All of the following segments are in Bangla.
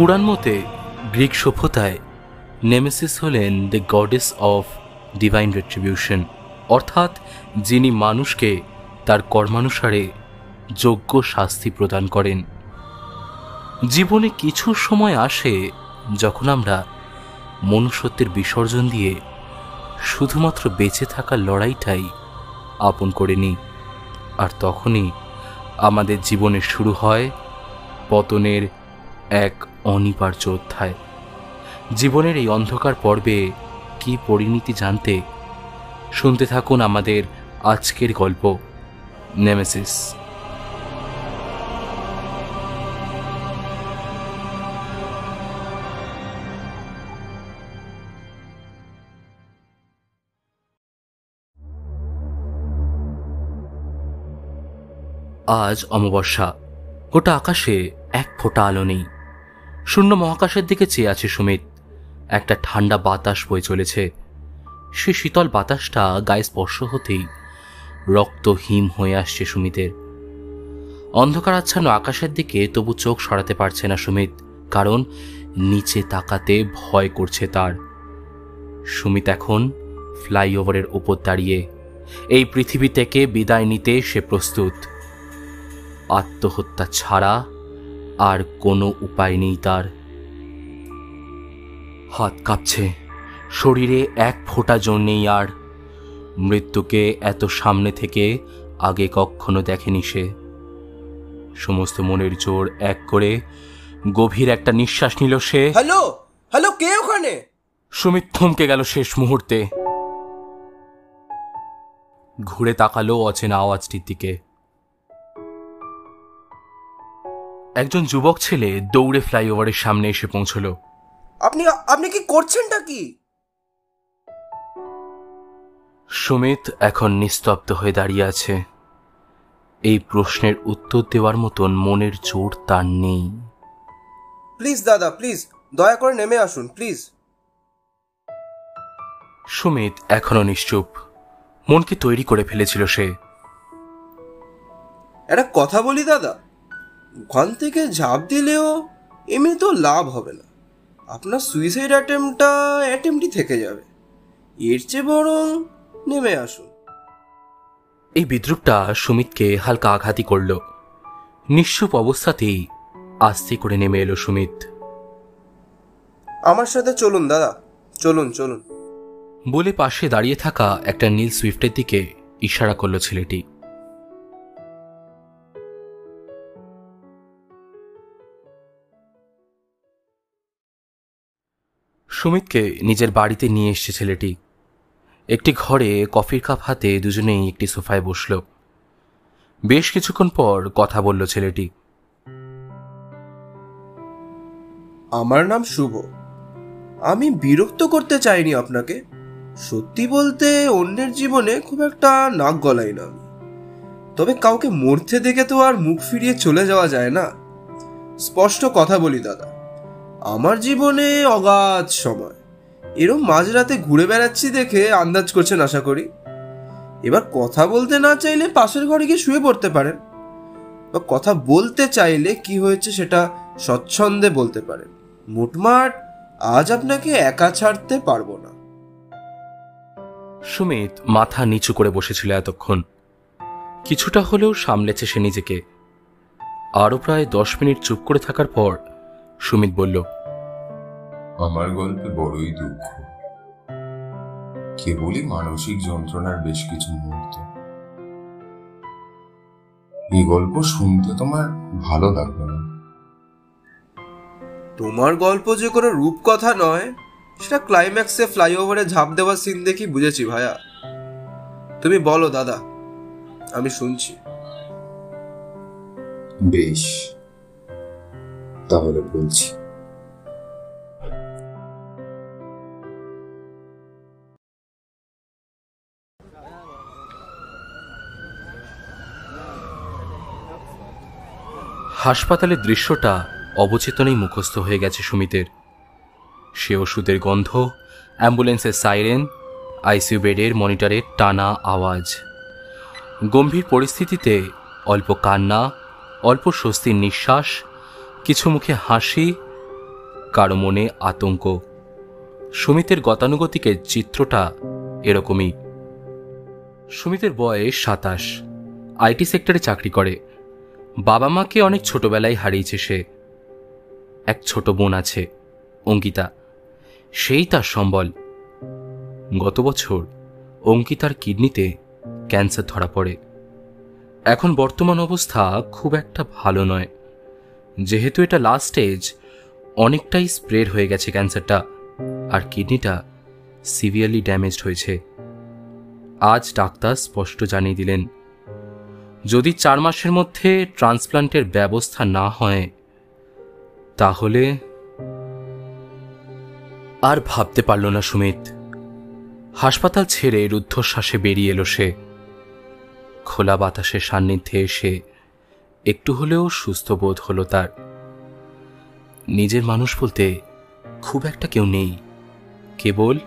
পুরাণ মতে গ্রিক সভ্যতায় নেমেসিস হলেন the goddess of divine retribution অর্থাৎ যিনি মানুষকে তার কর্মানুসারে যোগ্য শাস্তি প্রদান করেন। জীবনে কিছু সময় আসে যখন আমরা মনুষ্যত্বের বিসর্জন দিয়ে শুধুমাত্র বেঁচে থাকার লড়াইটাই আপন করে নিই। আর তখনই আমাদের জীবনে শুরু হয় পতনের এক অনিবার্য অধ্যায়। জীবনের এই অন্ধকার পর্বে কি পরিণতি জানতে শুনতে থাকুন আমাদের আজকের গল্প নেমেসিস আজ অমাবস্যা। গোটা আকাশে এক ফোঁটা আলো নেই। শূন্য মহাকাশের দিকে চেয়ে আছে সুমিত। একটা ঠান্ডা বাতাস বয়ে চলেছে। সে শীতল বাতাসটা গায়ে স্পর্শ হতেই রক্ত হিম হয়ে আসছে সুমিতের। অন্ধকার আচ্ছন্ন আকাশের দিকে তবু চোখ সরাতে পারছে না সুমিত, কারণ নিচে তাকাতে ভয় করছে তার। সুমিত এখন ফ্লাইওভারের ওপর দাঁড়িয়ে, এই পৃথিবী থেকে বিদায় নিতে সে প্রস্তুত। আত্মহত্যা ছাড়া আর কোনো উপায় নেই তার। হাত কাঁপছে। শরীরে এক ফোঁটা জোর নেই আর। মৃত্যুকে এত সামনে থেকে আগে কখনো দেখেনি সে। সমস্ত মনের জোর এক করে গভীর একটা নিঃশ্বাস নিল সে। হ্যালো হ্যালো কে ওখানে? সুমিত থমকে গেল শেষ মুহূর্তে। ঘুরে তাকালো অচেনা আওয়াজটির দিকে। একজন যুবক ছেলে দৌড়ে ফ্লাইওভারের সামনে এসে পৌঁছল। আপনি আপনি কি করছেনটা কি? সুমিত এখন নিস্তব্ধ হয়ে দাঁড়িয়ে আছে। এই প্রশ্নের উত্তর দেওয়ার মতন মনের জোর তার নেই। প্লিজ দাদা প্লিজ দয়া করে নেমে আসুন প্লিজ সুমিত এখনও নিশ্চুপ। মনকে তৈরি করে ফেলেছিল সে। একটা কথা বলি দাদা? ওখান থেকে ঝাঁপ দিলেও এমনি তো লাভ হবে না। আপনার সুইসাইড অ্যাটেম্পটা অ্যাটেম্পটই থেকে যাবে। এর চেয়ে বরং নেমে আসুন। এই বিদ্রুপটা সুমিতকে হালকা আঘাতই করল। নিশ্চুপ অবস্থাতেই আস্তে করে নেমে এলো সুমিত। আমার সাথে চলুন দাদা। চলুন চলুন। বলে পাশে দাঁড়িয়ে থাকা একটা নীল সুইফটের দিকে ইশারা করল ছেলেটি। সুমিতকে নিজের বাড়িতে নিয়ে এসছে ছেলেটি। একটি ঘরে কফির কাপ হাতে দুজনেই একটি সোফায় বসল। বেশ কিছুক্ষণ পর কথা বলল ছেলেটি। আমার নাম শুভ। আমি বিরক্ত করতে চাইনি আপনাকে। সত্যি বলতে অন্যের জীবনে খুব একটা নাক গলাই না তবে কাউকে মরতে দেখে তো আর মুখ ফিরিয়ে চলে যাওয়া যায় না। স্পষ্ট কথা বলি, দাদা। আমার জীবনে অগাধ সময়। এরম মাঝরাতে ঘুরে বেড়াচ্ছি দেখে আন্দাজ করছেন আশা করি। এবার কথা বলতে না চাইলে পাশের ঘরে গিয়ে শুয়ে পড়তে পারেন। বা কথা বলতে চাইলে কি হয়েছে সেটা স্বচ্ছন্দে বলতে পারেন। মোটমাট আজ আপনাকে একা ছাড়তে পারব না। সুমিত মাথা নিচু করে বসেছিল এতক্ষণ। কিছুটা হলেও সামলেছে সে নিজেকে। আরও প্রায় দশ মিনিট চুপ করে থাকার পর সুমিত বলল আমার গল্পে বড়ই দুঃখ। কেবলই মানসিক যন্ত্রণার বেশ কিছু মুহূর্ত। এই গল্প শুনতে তোমার ভালো লাগবে না? তোমার গল্প যে কোনো রূপকথা নয় সেটা ক্লাইম্যাক্সে ফ্লাইওভারে ঝাঁপ দেওয়ার সিন দেখি বুঝেছি ভাইয়া। তুমি বলো দাদা আমি শুনছি। বেশ তাহলে বলছি। হাসপাতালের দৃশ্যটা অবচেতনেই মুখস্থ হয়ে গেছে সুমিতের। সে ওষুধের গন্ধ, অ্যাম্বুলেন্সের সাইরেন আইসিউ বেডের মনিটরের টানা আওয়াজ। গম্ভীর পরিস্থিতিতে অল্প কান্না, অল্প স্বস্তির নিঃশ্বাস কিছু মুখে হাসি, কারও মনে আতঙ্ক। সুমিতের গতানুগতিকের চিত্রটা এরকমই। সুমিতের বয়স সাতাশ। আইটি সেক্টরে চাকরি করে। বাবা মাকে অনেক ছোটবেলায় হারিয়েছে সে। এক ছোট বোন আছে, অঙ্কিতা। সেই তার সম্বল। গত বছর অঙ্কিতার কিডনিতে ক্যান্সার ধরা পড়ে। এখন বর্তমান অবস্থা খুব একটা ভালো নয়। যেহেতু এটা লাস্ট স্টেজ অনেকটাই স্প্রেড হয়ে গেছে ক্যান্সারটা, আর কিডনিটা সিভিয়ারলি ড্যামেজড হয়েছে। আজ ডাক্তার স্পষ্ট জানিয়ে দিলেন, যদি চার মাসের মধ্যে ট্রান্সপ্লান্টের ব্যবস্থা না হয়, তাহলে আর ভাবতে পারল না সুমিত। হাসপাতাল ছেড়ে রুদ্ধশ্বাসে বেরিয়ে এলো সে। খোলা বাতাসের সান্নিধ্যে এসে একটু হলেও সুস্থ বোধ হলো তার। নিজের মানুষ বলতে খুব একটা কেউ নেই, কেবল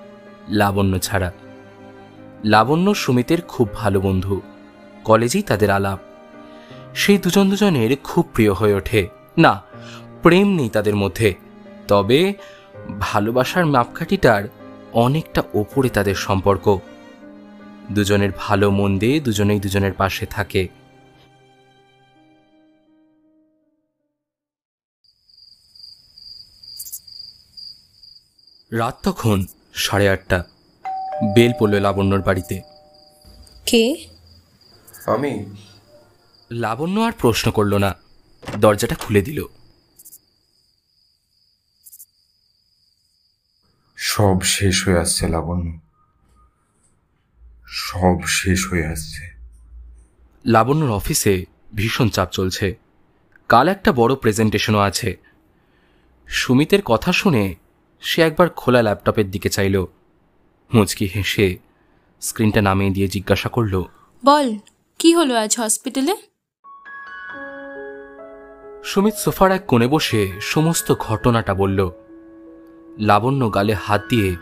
লাবণ্য ছাড়া। লাবণ্য সুমিতের খুব ভালো বন্ধু, কলেজেই তাদের আলাপ। সেই দুজন দুজনের খুব প্রিয় হয়ে ওঠে। না, প্রেম নেই তাদের মধ্যে, তবে ভালোবাসার মাপকাঠিটার অনেকটা ওপরে তাদের সম্পর্ক। দুজনের ভালো মন্দে দুজনেই দুজনের পাশে থাকে। রাত তখন সাড়ে আটটা। বেল পড়ল লাবণ্যর বাড়িতে। কে? আমি। লাবণ্য আর প্রশ্ন করল না। দরজাটা খুলে দিল। সব শেষ হয়ে আসছে লাবণ্য। সব শেষ হয়ে আসছে। লাবণ্যর অফিসে ভীষণ চাপ চলছে। কাল একটা বড় প্রেজেন্টেশনও আছে। সুমিতের কথা শুনে সে একবার খোলা ল্যাপটপের দিকে চাইল। মুচকি হেসে স্ক্রিনটা নামিয়ে দিয়ে জিজ্ঞাসা করল বল কি হলো আজ হসপিটালে? সুমিত সোফার এক কোণে বসে সমস্ত ঘটনাটা বলল। লাবণ্য গালে হাত দিয়ে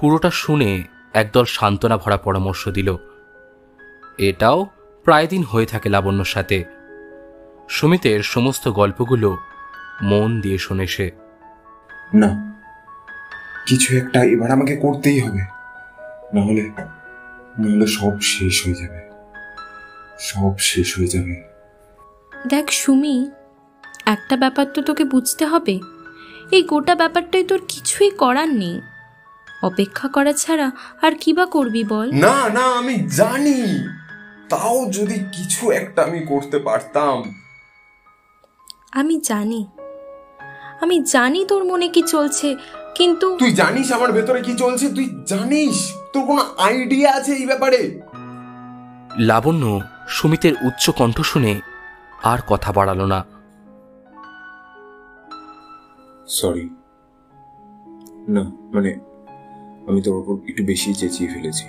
পুরোটা শুনে একদল সান্ত্বনা ভরা পরামর্শ দিল। এটাও প্রায় দিন হয়ে থাকে লাবণ্যর সাথে। সুমিতের সমস্ত গল্পগুলো মন দিয়ে শুনে সে না কিছু একটা এবার আমাকে করতেই হবে। নাহলে নাহলে সব শেষ হয়ে যাবে। সব শেষ হয়ে যাবে। দেখ সুমি একটা ব্যাপার তো তোকে বুঝতে হবে। এই গোটা ব্যাপারটাই তোর কিছুই করার নেই। অপেক্ষা করা ছাড়া আর কি বা করবি বল? না না আমি জানি। তাও যদি কিছু একটা আমি করতে পারতাম। আমি জানি। আমি জানি তোর মনে কি চলছে। কিন্তু তুই জানিস আমার ভেতরে কি চলছে? তুই জানিস? তোর কোনো আইডিয়া আছে এই ব্যাপারে? লাবণ্য সুমিতের উচ্চ কণ্ঠ শুনে আর কথা বাড়ালো না। সরি না মানে আমি তোর উপর একটু বেশি চেঁচিয়ে ফেলেছি।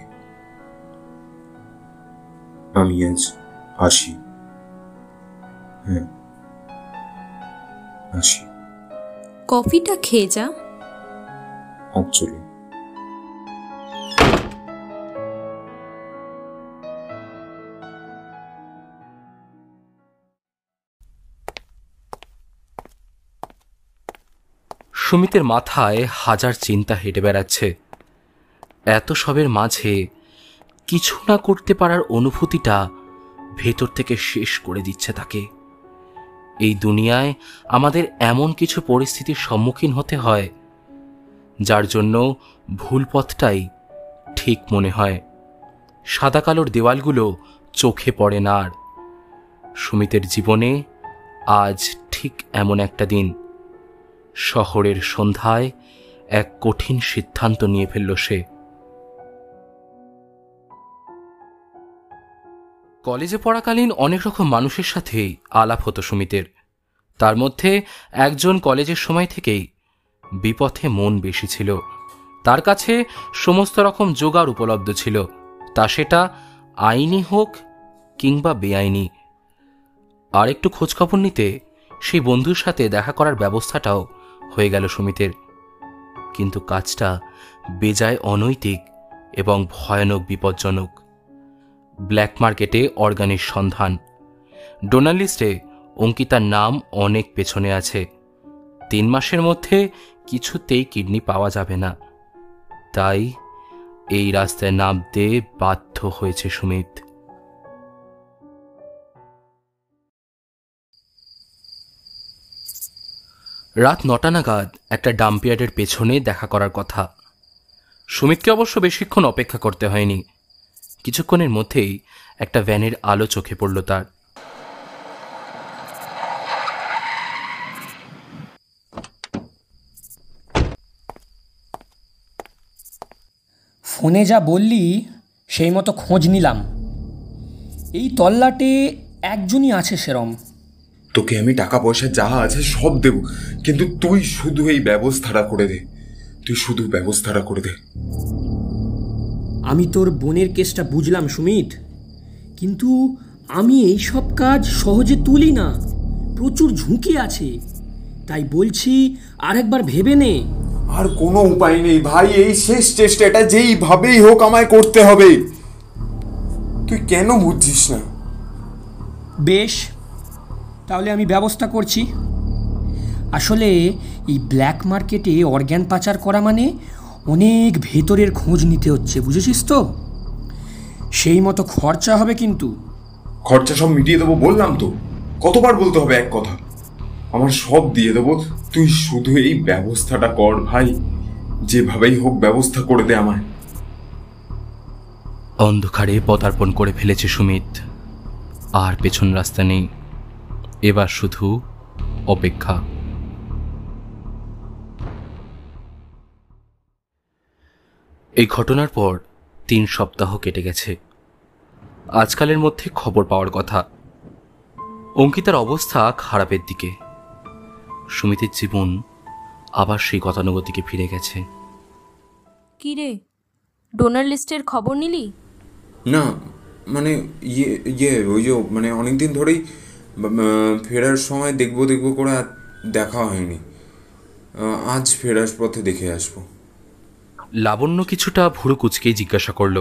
আমি আজ আসি। হ্যাঁ আসি। কফিটা খেয়ে যা। অ্যাকচুয়ালি সুমিতের মাথায় হাজার চিন্তা হেঁটে বেড়াচ্ছে। এত সবের মাঝে কিছু না করতে পারার অনুভূতিটা ভেতর থেকে শেষ করে দিচ্ছে তাকে। এই দুনিয়ায় আমাদের এমন কিছু পরিস্থিতির সম্মুখীন হতে হয় যার জন্য ভুল পথটাই ঠিক মনে হয়। সাদা কালোর দেওয়ালগুলো চোখে পড়ে না আর। সুমিতের জীবনে আজ ঠিক এমন একটা দিন। শহরের সন্ধ্যায় এক কঠিন সিদ্ধান্ত নিয়ে ফেলল সে। কলেজে পড়াকালীন অনেক রকম মানুষের সাথেই আলাপ হতো সুমিতের। তার মধ্যে একজন কলেজের সময় থেকেই বিপথে মন বেশি ছিল। তার কাছে সমস্ত রকম জোগাড় উপলব্ধ ছিল। তা সেটা আইনি হোক কিংবা বেআইনি। আর একটু খোঁজখবর নিতে সেই বন্ধুর সাথে দেখা করার ব্যবস্থাটাও হয়ে গেল সুমিতের। কিন্তু কাজটা বেজায় অনৈতিক এবং ভয়ানক বিপজ্জনক। ব্ল্যাক মার্কেটে অর্গানিক সন্ধান। ডোনালিস্টে অঙ্কিতার নাম অনেক পেছনে আছে। তিন মাসের মধ্যে কিছুতেই কিডনি পাওয়া যাবে না। তাই এই রাস্তায় নামতে বাধ্য হয়েছে সুমিত। রাত নটা নাগাদ একটা ডাম্পিয়ার্ডের পেছনে দেখা করার কথা। সুমিতকে অবশ্য বেশিক্ষণ অপেক্ষা করতে হয়নি। কিছুক্ষণের মধ্যেই একটা ভ্যানের আলো চোখে পড়ল তার। ফোনে যা বললি সেই মতো খোঁজ নিলাম। এই তল্লাটে একজনই আছে সেরম। তোকে আমি টাকা পয়সা যা আছে সব দেব কিন্তু তুই শুধু এই ব্যবস্থাটা করে দে। তুই শুধু ব্যবস্থাটা করে দে। আমি তোর বোনের কেসটা বুঝলাম সুমিত। কিন্তু আমি এই সব কাজ সহজে তুলি না। প্রচুর ঝুঁকি আছে। তাই বলছি আরেকবার ভেবে নে। আর কোনো উপায় নেই। ভাই এই শেষ চেষ্টা এটা যেইভাবেই হোক আমায় করতে হবে। তুই কেন বুঝছিস না? বেশ তাহলে আমি ব্যবস্থা করছি। আসলে এই ব্ল্যাক মার্কেটে অর্গ্যান পাচার করা মানে অনেক ভেতরের খোঁজ নিতে হচ্ছে বুঝেছিস তো? সেই মতো খরচা হবে কিন্তু। খরচা সব মিটিয়ে দেবো বললাম তো। কতবার বলতে হবে এক কথা? আমার সব দিয়ে দেবো। তুই শুধু এই ব্যবস্থাটা কর ভাই। যেভাবেই হোক ব্যবস্থা করে দে আমায়। অন্ধকারে পদার্পণ করে ফেলেছে সুমিত। আর পেছন রাস্তা নেই। এবার শুধু অপেক্ষা। এই ঘটনার পর তিন সপ্তাহ কেটে গেছে। আজকালের মধ্যে খবর পাওয়ার কথা। অঙ্কিতার অবস্থা খারাপের দিকে। সুমিতের জীবন আবার সেই গতানুগতিকে ফিরে গেছে। কি রে ডোনার লিস্টের খবর নিলি? না মানে ইয়ে ইয়ে ওই যে মানে অনেকদিন ধরেই ফেরার সময় দেখব দেখব করে আর দেখা হয়নি। আজ ফেরার পথে দেখে আসব। লাবণ্য কিছুটা ভুরু কুচকেই জিজ্ঞাসা করল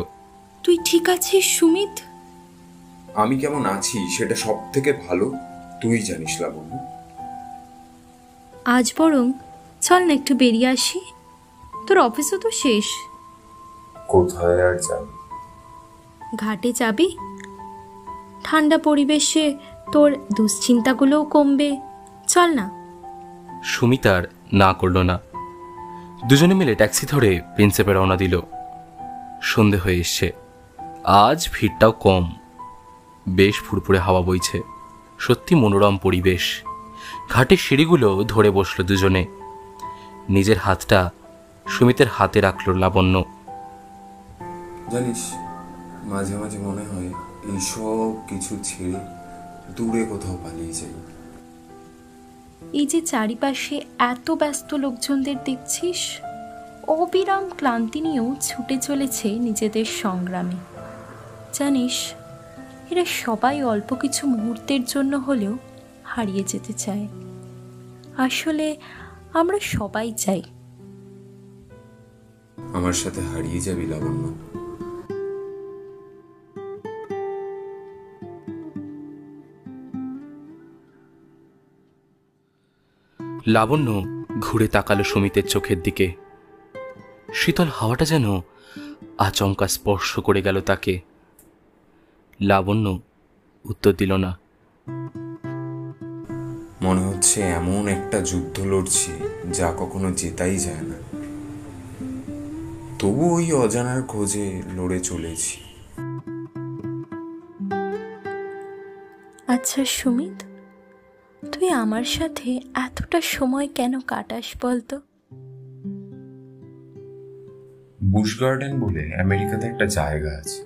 তুই ঠিক আছিস সুমিত? আমি কেমন আছি? সেটা সব থেকে ভালো। তুই জানিস লাবণ্য। আজ বরং চল না একটু বেরিয়ে আসি। তোর অফিসও তো শেষ। কোথায় আর যাবি? ঘাটে যাবি? ঠান্ডা পরিবেশে তোর দুশ্চিন্তাগুলোও কমবে। চল না। সুমিতার না করল না। দুজনে মিলে ট্যাক্সি ধরে প্রিন্সেপে রওনা দিল। সন্ধে হয়ে এসছে। আজ ভিড়টাও কম। বেশ ফুরফুরে হাওয়া বইছে। সত্যি মনোরম পরিবেশ। ঘাটের সিঁড়িগুলো ধরে বসল দুজনে। নিজের হাতটা সুমিতের হাতে রাখল লাবণ্য। জানিস মাঝে মাঝে মনে হয় এই সব কিছু ছেড়ে দূরে কোথাও পালিয়ে যাই। এই যে চারিপাশে এত ব্যস্ত লোকজনদের দেখছিস অবিরাম ক্লান্তি নিয়েও ছুটে চলেছে নিজেদের সংগ্রামে। জানিস এরা সবাই অল্প কিছু মুহূর্তের জন্য হলেও হারিয়ে যেতে চায়। আসলে আমরা সবাই চাই। আমার সাথে হারিয়ে যাবি লাবণ্য। লাবণ্য ঘুরে তাকালো সুমিতের চোখের দিকে। শীতল হাওয়াটা যেন আচমকা স্পর্শ করে গেল তাকে। লাবণ্য উত্তর দিল না। মনে হচ্ছে এমন একটা যুদ্ধ লড়ছি যা কখনো জেতাই যায় না। তবু ওই অজানার খোঁজে লড়ে চলেছি। আচ্ছা সুমিত তুই আমার সাথে এতটা সময় কেন কাটাস বলতো? বুশ গার্ডেন বলে আমেরিকাতে একটা জায়গা আছে।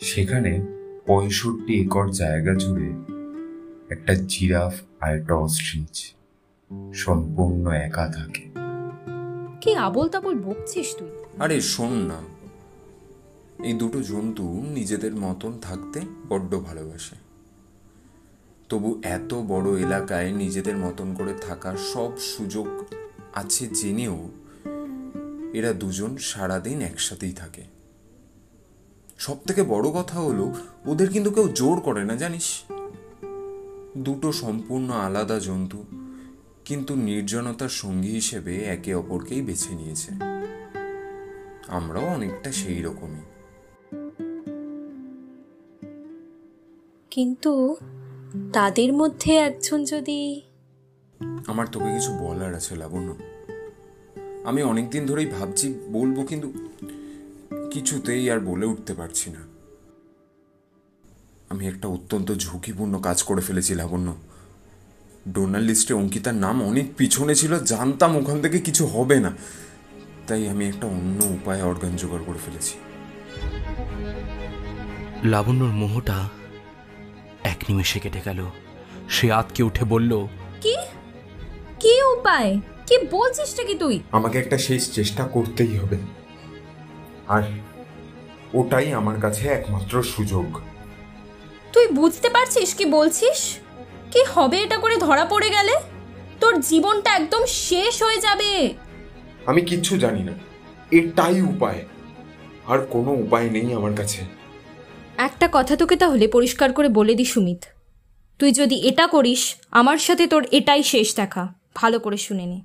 সেখানে পঁয়ষট্টি একর জায়গা জুড়ে একটা জিরাফ আর একটা অস্ট্রিচ সম্পূর্ণ একা থাকে। কি আবল তাবল বকছিস তুই? আরে শোন না। এই দুটো জন্তু নিজেদের মতন থাকতে বড্ড ভালোবাসে। তবু এত বড় এলাকায় নিজেদের মতন করে থাকার সব সুযোগ আছে জেনেও এরা দুজন সারাদিন একসাথেই থাকে। সব থেকে বড় কথা হলো ওদের কিন্তু কেউ জোর করে না জানিস? দুটো সম্পূর্ণ আলাদা জন্তু কিন্তু নির্জনতার সঙ্গী হিসেবে একে অপরকেই বেছে নিয়েছে। আমরাও অনেকটা সেই রকমই। কিন্তু তাদের মধ্যে একজন যদি আমার তোকে কিছু বলার আছে লাবণ্য। আমি অনেকদিন ধরেই ভাবছি বলব কিন্তু কিছুতেই আর বলে উঠতে পারছি না। আমি একটা অত্যন্ত ঝুঁকিপূর্ণ কাজ করে ফেলেছি লাবণ্য। ডোনার লিস্টে অঙ্কিতার নাম অনেক পিছনে ছিল জানতাম ওখান থেকে কিছু হবে না। তাই আমি একটা অন্য উপায়ে অর্গান জোগাড় করে ফেলেছি। লাবণ্যর মোহটা এক নিমেষে কেটে গেল। সে আতকে উঠে বলল কি? কি উপায়? কি বলছিস কি তুই? আমাকে একটা শেষ চেষ্টা করতেই হবে। আর ওটাই আমার কাছে একমাত্র সুযোগ। তুই বুঝতে পারছিস কি বলছিস? কি হবে এটা করে ধরা পড়ে গেলে? তোর জীবনটা একদম শেষ হয়ে যাবে। আমি কিচ্ছু জানি না। এটাই উপায়। আর কোনো উপায় নেই আমার কাছে। একটা কথা তোকে তাহলে পরিষ্কার করে বলে দি সুমিত। তুই যদি এটা করিস আমার সাথে তোর এটাই শেষ দেখা। ভালো করে শুনে নে।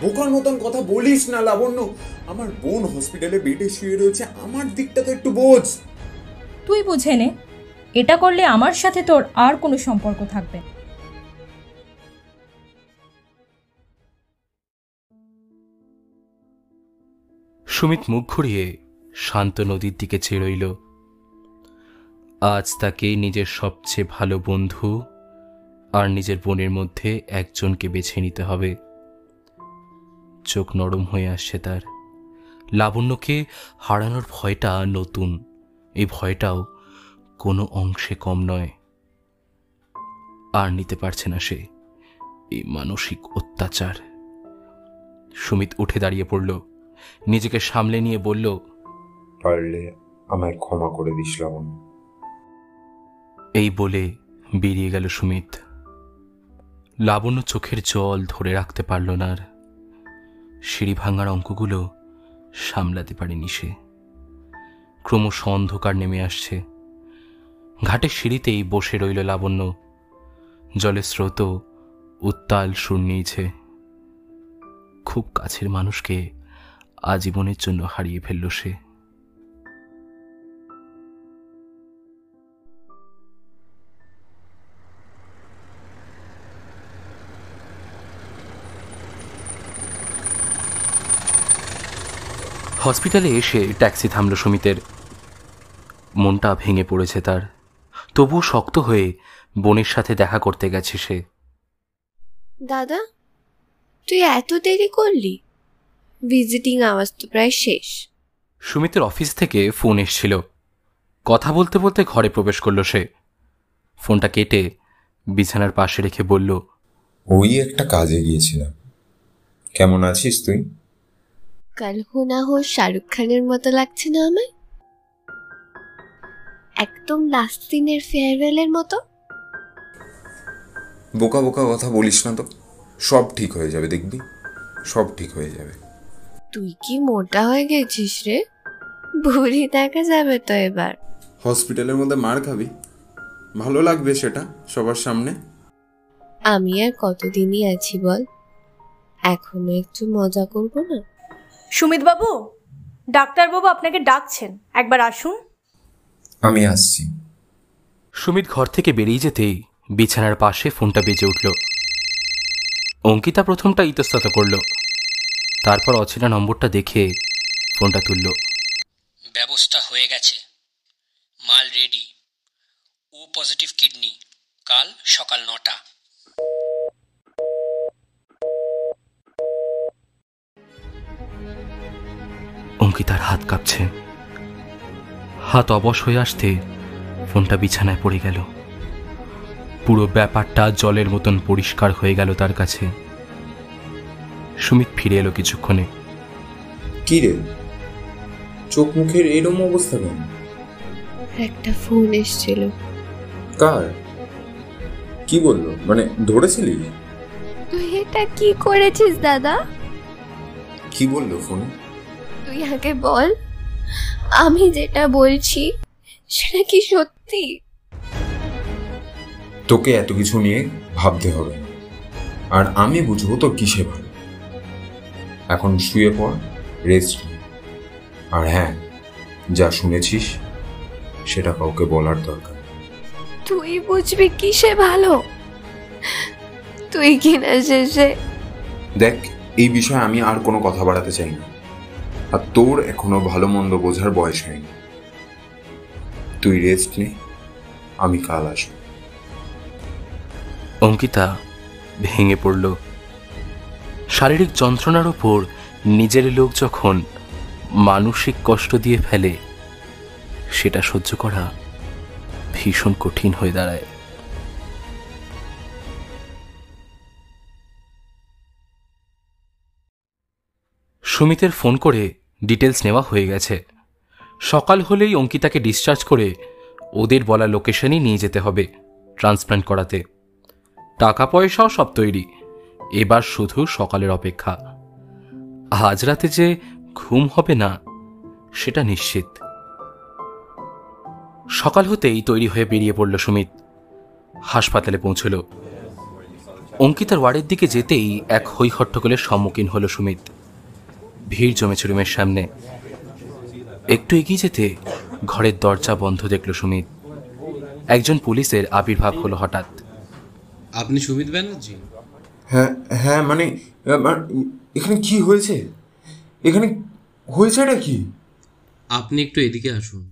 বোকার মতন কথা বলিস না লাবণ্য। আমার বোন হসপিটালে বেডে শুয়ে রয়েছে। আমার দিকটা তো একটু বোঝ। তুই বুঝে নে, এটা করলে আমার সাথে তোর আর কোনো সম্পর্ক থাকবে। সুমিত মুখ ঘুরিয়ে শান্ত নদীর দিকে চেয়ে রইল। আজ তাকে নিজের সবচেয়ে ভালো বন্ধু আর নিজের বোনের মধ্যে একজনকে বেছে নিতে হবে। চোখ নরম হয়ে আসছে তার। লাবণ্যকে হারানোর ভয়টা নতুন। এই ভয়টাও কোনো অংশে কম নয়। আর নিতে পারছে না সে এই মানসিক অত্যাচার। সুমিত উঠে দাঁড়িয়ে পড়ল নিজেকে সামলে নিয়ে বলল পারলে আমায় ক্ষমা করে দিস এই বলে বেরিয়ে গেল সুমিত। লাবণ্য চোখের জল ধরে রাখতে পারল না আর সিঁড়ি ভাঙার অঙ্কগুলো সামলাতে পারেনি সে। ক্রমশ অন্ধকার নেমে আসছে। ঘাটের সিঁড়িতেই বসে রইল লাবণ্য। জলের স্রোত উত্তাল সুর নিয়েছে। খুব কাছের মানুষকে আজীবনের জন্য হারিয়ে ফেলল সে। হসপিটালে এসে ট্যাক্সি থামল সুমিতের। মনটা ভেঙে পড়েছে তার। তবু শক্ত হয়ে বোনের সাথে দেখা করতে গেছে সে। দাদা তুই এত দেরি করলি? ভিজিটিং আওয়াজ তো প্রায় শেষ। সুমিতের অফিস থেকে ফোন এসছিল। কথা বলতে বলতে ঘরে প্রবেশ করল সে। ফোনটা কেটে বিছানার পাশে রেখে বলল ওই একটা কাজে গিয়েছিলাম। কেমন আছিস তুই? কাল হো না হো শাহরুখ খানের মতো লাগছে না আমায়? একদম লাস্ট দিনের ফেয়ারওয়েলের মতো? বোকা বোকা কথা বলিস না তো। সব ঠিক হয়ে যাবে দেখবি? সব ঠিক হয়ে যাবে। তুই কি মোটা হয়ে গেছিস রে? বুড়ি দেখা যাবে তো এবার। হসপিটালের মধ্যে মার খাবি। ভালো লাগবে সেটা সবার সামনে। আমি আর কতদিনই আছি বল? এখনও একটু মজা করব না? সুমিত বাবু ডাক্তারবাবু আপনাকে ডাকছেন। একবার আসুন। আমি আসছি। সুমিত ঘর থেকে বেরিয়ে যেতেই বিছানার পাশে ফোনটা বেজে উঠল। অঙ্কিতা প্রথমটা ইতস্তত করল। তারপর অচেনা নম্বরটা দেখে ফোনটা তুলল। ব্যবস্থা হয়ে গেছে। মাল রেডি। ও পজিটিভ কিডনি। কাল সকাল নটা। অঙ্কিতার হাত কাঁপছে। হাত অবশ হয়ে আসতে ফোনটা বিছানায় পড়ে গেল। পুরো ব্যাপারটা জলের মতন পরিষ্কার হয়ে গেল তার কাছে। সুমিত ফিরে এলো কিছুক্ষণে। কি রে? চোখ মুখের এরম অবস্থা কেন? একটা ফোন এসেছিল। কার? কি বলল? মানে ধরেছিলি? তুই এটা কি করেছিস দাদা? কি বলল ফোনে? তুই আগে বল আমি যেটা বলছি সেটা কি সত্যি? তোকে এত কিছু নিয়ে ভাবতে হবে। না। আর আমি বুঝব তোর কিসে ভালো। এখন শুয়ে পড় রেস্ট আর হ্যাঁ যা শুনেছিস সেটা কাউকে বলার দরকার। তুই বুঝবি কিসে ভালো? তুই কিনা শেষে দেখ এই বিষয়ে আমি আর কোনো কথা বাড়াতে চাই না। আর তোর এখনও ভালো মন্দ বোঝার বয়স হয়নি। তুই রেস্ট নে, আমি কাল আসব। অঙ্কিতা ভেঙে পড়ল। শারীরিক যন্ত্রণার ওপর নিজের লোক যখন মানসিক কষ্ট দিয়ে ফেলে, সেটা সহ্য করা ভীষণ কঠিন হয়ে দাঁড়ায়। সুমিতের ফোন করে ডিটেলস নেওয়া হয়ে গেছে। সকাল হলেই অঙ্কিতাকে ডিসচার্জ করে ওদের বলা লোকেশনই নিয়ে যেতে হবে ট্রান্সপ্ল্যান্ট করাতে। টাকা পয়সাও সব তৈরি। এবার শুধু সকালের অপেক্ষা। আজ রাতে যে ঘুম হবে না, সেটা নিশ্চিত। সকাল হতেই তৈরি হয়ে বেরিয়ে পড়ল সুমিত। হাসপাতালে পৌঁছল। অঙ্কিতার ওয়ার্ডের দিকে যেতেই এক হৈহট্টগোলের সম্মুখীন হলো সুমিত। ভিড় জমেছে রুমের সামনে। একটু এগিয়ে যেতে ঘরের দরজা বন্ধ দেখল সুমিত। একজন পুলিশের আবির্ভাব হলো হঠাৎ। আপনি সুমিত ব্যানার্জি? হ্যাঁ হ্যাঁ মানে আমার এখানে কি হয়েছে? এখানে হয়েছে হয়েছেটা কি? আপনি একটু এদিকে আসুন।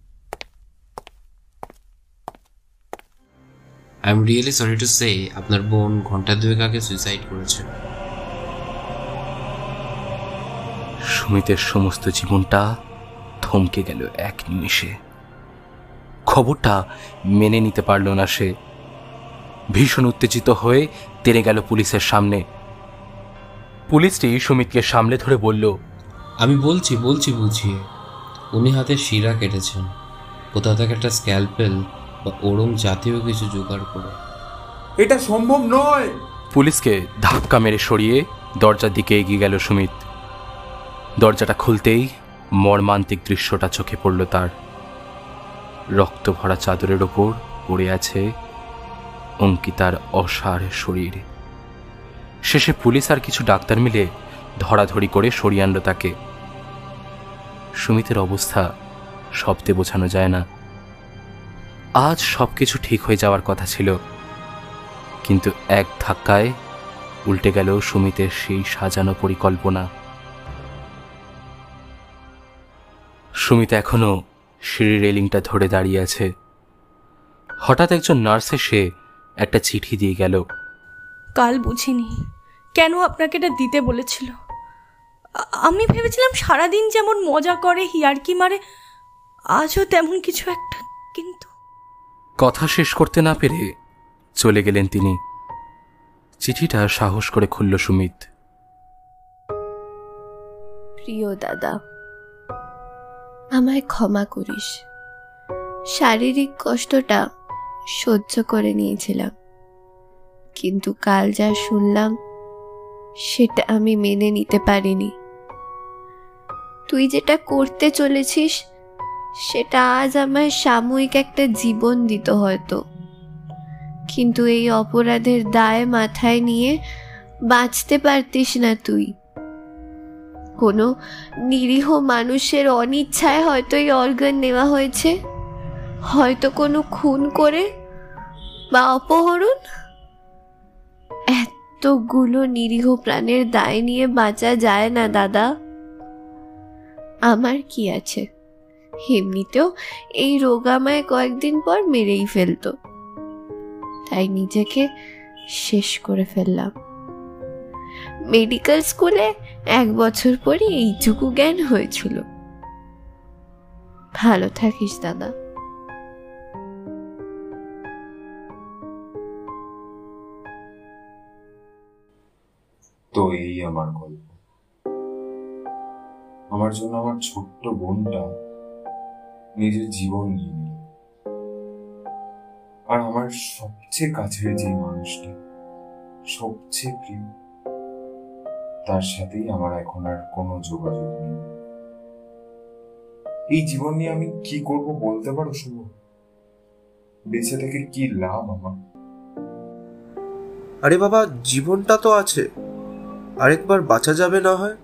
I am really sorry to say আপনার বোন ঘণ্টা দুয়েক আগে সুইসাইড করেছে। সুমিতের সমস্ত জীবনটা থমকে গেল এক নিমিষে। খবরটা মেনে নিতে পারল না সে। ভীষণ উত্তেজিত হয়ে তেড়ে গেল পুলিশের সামনে। পুলিশটি সুমিতকে সামলে ধরে বলল আমি বলছি বলছি বুঝিয়ে উনি হাতে শিরা কেটেছেন। কোথাও থেকে একটা স্ক্যালপেল বা ওরম জাতীয় কিছু জোগাড় করে এটা সম্ভব নয়! পুলিশকে ধাক্কা মেরে সরিয়ে দরজার দিকে এগিয়ে গেল সুমিত। দরজাটা খুলতেই মর্মান্তিক দৃশ্যটা চোখে পড়ল তার। রক্ত ভরা চাদরের ওপর পড়ে আছে অঙ্কিতার অসার শরীর। শেষে পুলিশ আর কিছু ডাক্তার মিলে ধরাধরি করে সরিয়ে আনল তাকে। সুমিতের অবস্থা শব্দে বোঝানো যায় না। আজ সব কিছু ঠিক হয়ে যাওয়ার কথা ছিল। কিন্তু এক ধাক্কায় উল্টে গেল সুমিতের সেই সাজানো পরিকল্পনা। সুমিত এখনও সিঁড়ি রেলিংটা ধরে দাঁড়িয়ে আছে। হঠাৎ একজন নার্স এসে একটা চিঠি দিয়ে গেল। কাল বুঝিনি। কেন আপনাকে এটা দিতে বলেছিল? আমি ভেবেছিলাম সারাদিন যেমন মজা করে হিয়ারকি মারে আজও তেমন কিছু একটা কিন্তু কথা শেষ করতে না পেরে চলে গেলেন তিনি। চিঠিটা সাহস করে খুলল সুমিত। প্রিয় দাদা আমায় ক্ষমা করিস। শারীরিক কষ্টটা সহ্য করে নিয়েছিলাম। কিন্তু কাল যা শুনলাম, সেটা আমি মেনে নিতে পারিনি। তুই যেটা করতে চলেছিস, সেটা আজ আমায় সাময়িক একটা জীবন দিত হয়তো। কিন্তু এই অপরাধের দায় মাথায় নিয়ে বাঁচতে পারতিস না তুই। কোনো নিরীহ মানুষের অনিচ্ছায় হয়তো এই অর্গান নেওয়া হয়েছে? হয়তো কোনো খুন করে বা অপহরণ? এতগুলো নিরীহ প্রাণের দায় নিয়ে বাঁচা যায় না, দাদা। আমার কি আছে? এমনিতেও এই রোগ আমায় কয়েকদিন পর মেরেই ফেলতো। তাই নিজেকে শেষ করে ফেললাম। মেডিকেল স্কুলে এক বছর পরে এইটুকু জ্ঞান হয়েছিল। ভালো থাকিস, দাদা। তো এই আমার গল্প। আমার জন্য আমার ছোট্ট বোনটা নিজের জীবন নিয়ে নিল। আর আমার সবচেয়ে কাছের যে মানুষটা, সবচেয়ে প্রিয় তার সাথেই আমার এখন আর কোনো যোগাযোগ নেই। এই জীবন নিয়ে আমি কি করব বলতে পারো শুভ? বেঁচে থেকে কি লাভ আমার? আরে বাবা জীবনটা তো আছে। আরেকবার বাঁচা যাবে না হয়।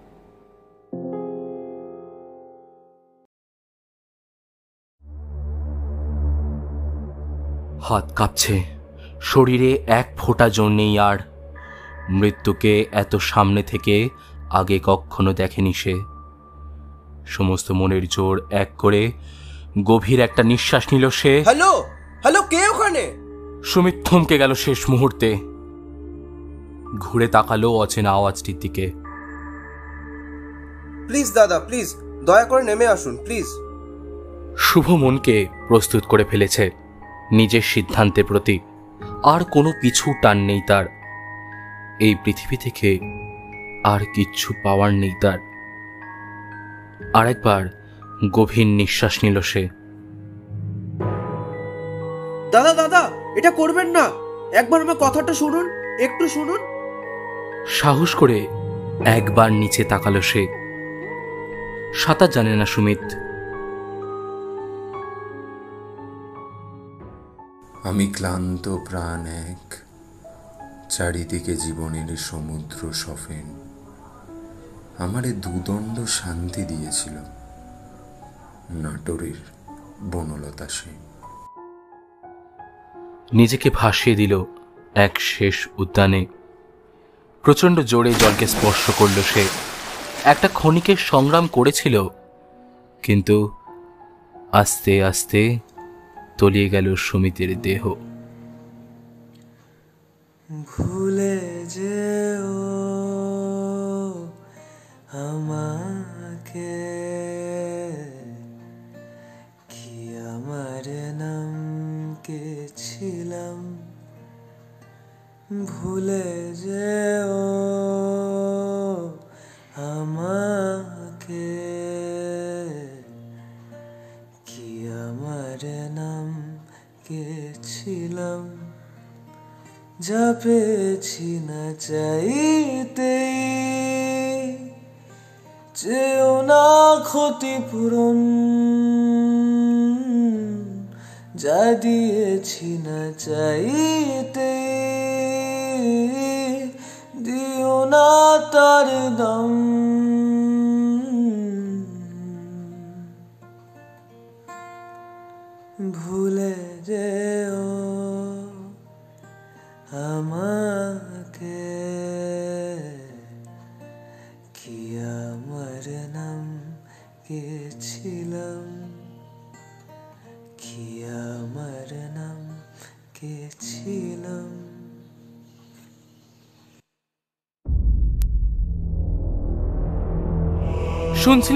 হাত কাঁপছে। শরীরে এক ফোঁটা জোর নেই আর মৃত্যুকে এত সামনে থেকে আগে কখনো দেখেনি সে। সমস্ত মনের জোর এক করে গভীর একটা নিঃশ্বাস নিল সে। হ্যালো হ্যালো কে ওখানে? সুমিত থমকে গেল শেষ মুহূর্তে। ঘুরে তাকালো অচেনা আওয়াজটির দিকে। প্লিজ দাদা প্লিজ দয়া করে নেমে আসুন প্লিজ। শুভ মনকে প্রস্তুত করে ফেলেছে নিজের সিদ্ধান্তের প্রতি। আর কোনো পিছু টান নেই তার। এই পৃথিবী থেকে আর কিচ্ছু পাওয়ার নেই তার। আরেকবার গভীর নিঃশ্বাস নিল সে। দাদা দাদা এটা করবেন না। একবার আমার কথাটা শুনুন একটু শুনুন। সাহস করে একবার নিচে তাকালো সে। সাঁতার জানে না সুমিত। আমি ক্লান্ত প্রাণ এক। চারিদিকে জীবনের সমুদ্র সফেন। আমারে দুদণ্ড শান্তি দিয়েছিল নাটোরের বনলতা সেন। নিজেকে ভাসিয়ে দিল এক শেষ উদ্যানে। প্রচণ্ড জোরে জলকে স্পর্শ করল সে। একটা ক্ষণিকের সংগ্রাম করেছিল, কিন্তু আস্তে আস্তে তলিয়ে গেল সুমিতের দেহ। ভুলে যেও আমাকে। কি আমার নাম কে ছিলাম? ভুলে যেও যা পেয়েছি না চাইতেই চেয়েও না ক্ষতিপূরণ যা দিয়েছি না চাইতে দিও না তার দাম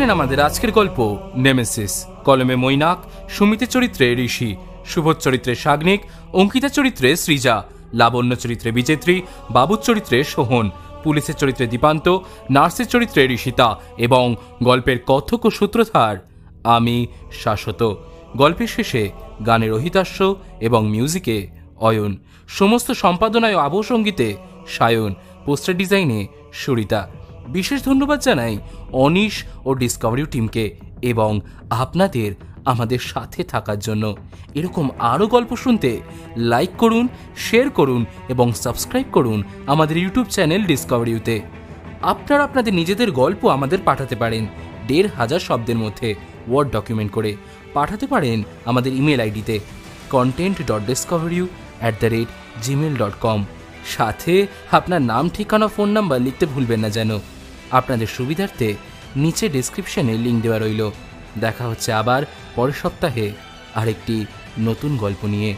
শুনছিলেন আমাদের আজকের গল্প নেমেসিস। কলমে মৈনাক সুমিতের চরিত্রে ঋষি শুভর চরিত্রে সাগ্নিক, অঙ্কিতা চরিত্রে সৃজা, লাবণ্য চরিত্রে বিজেত্রী, বাবুর চরিত্রে সোহন, পুলিশের চরিত্রে দীপান্ত, নার্সের চরিত্রে ঋষিতা এবং গল্পের কথক ও সূত্রধার আমি, শাশ্বত। গল্পের শেষে গানে রহিতাস্য এবং মিউজিকে অয়ন। সমস্ত সম্পাদনায় ও আবহসঙ্গীতে সায়ন। পোস্টার ডিজাইনে সুরিতা। বিশেষ ধন্যবাদ জানাই অনিশ ও ডিসকভারি টিমকে এবং আপনাদের আমাদের সাথে থাকার জন্য। এরকম আরও গল্প শুনতে লাইক করুন শেয়ার করুন এবং সাবস্ক্রাইব করুন আমাদের ইউটিউব চ্যানেল ডিসকভারিউতে আপনারা আপনাদের নিজেদের গল্প আমাদের পাঠাতে পারেন দেড় হাজার শব্দের মধ্যে ওয়ার্ড ডকুমেন্ট করে। পাঠাতে পারেন আমাদের ইমেল আইডিতে content dot discover you at the rate Gmail dot com সাথে আপনার নাম, ঠিকানা, ফোন নাম্বার লিখতে ভুলবেন না যেন। আপনাদের সুবিধার্থে নিচে ডেসক্রিপশনে লিঙ্ক দেওয়া রইল। দেখা হচ্ছে আবার পরের সপ্তাহে আরেকটি নতুন গল্প নিয়ে।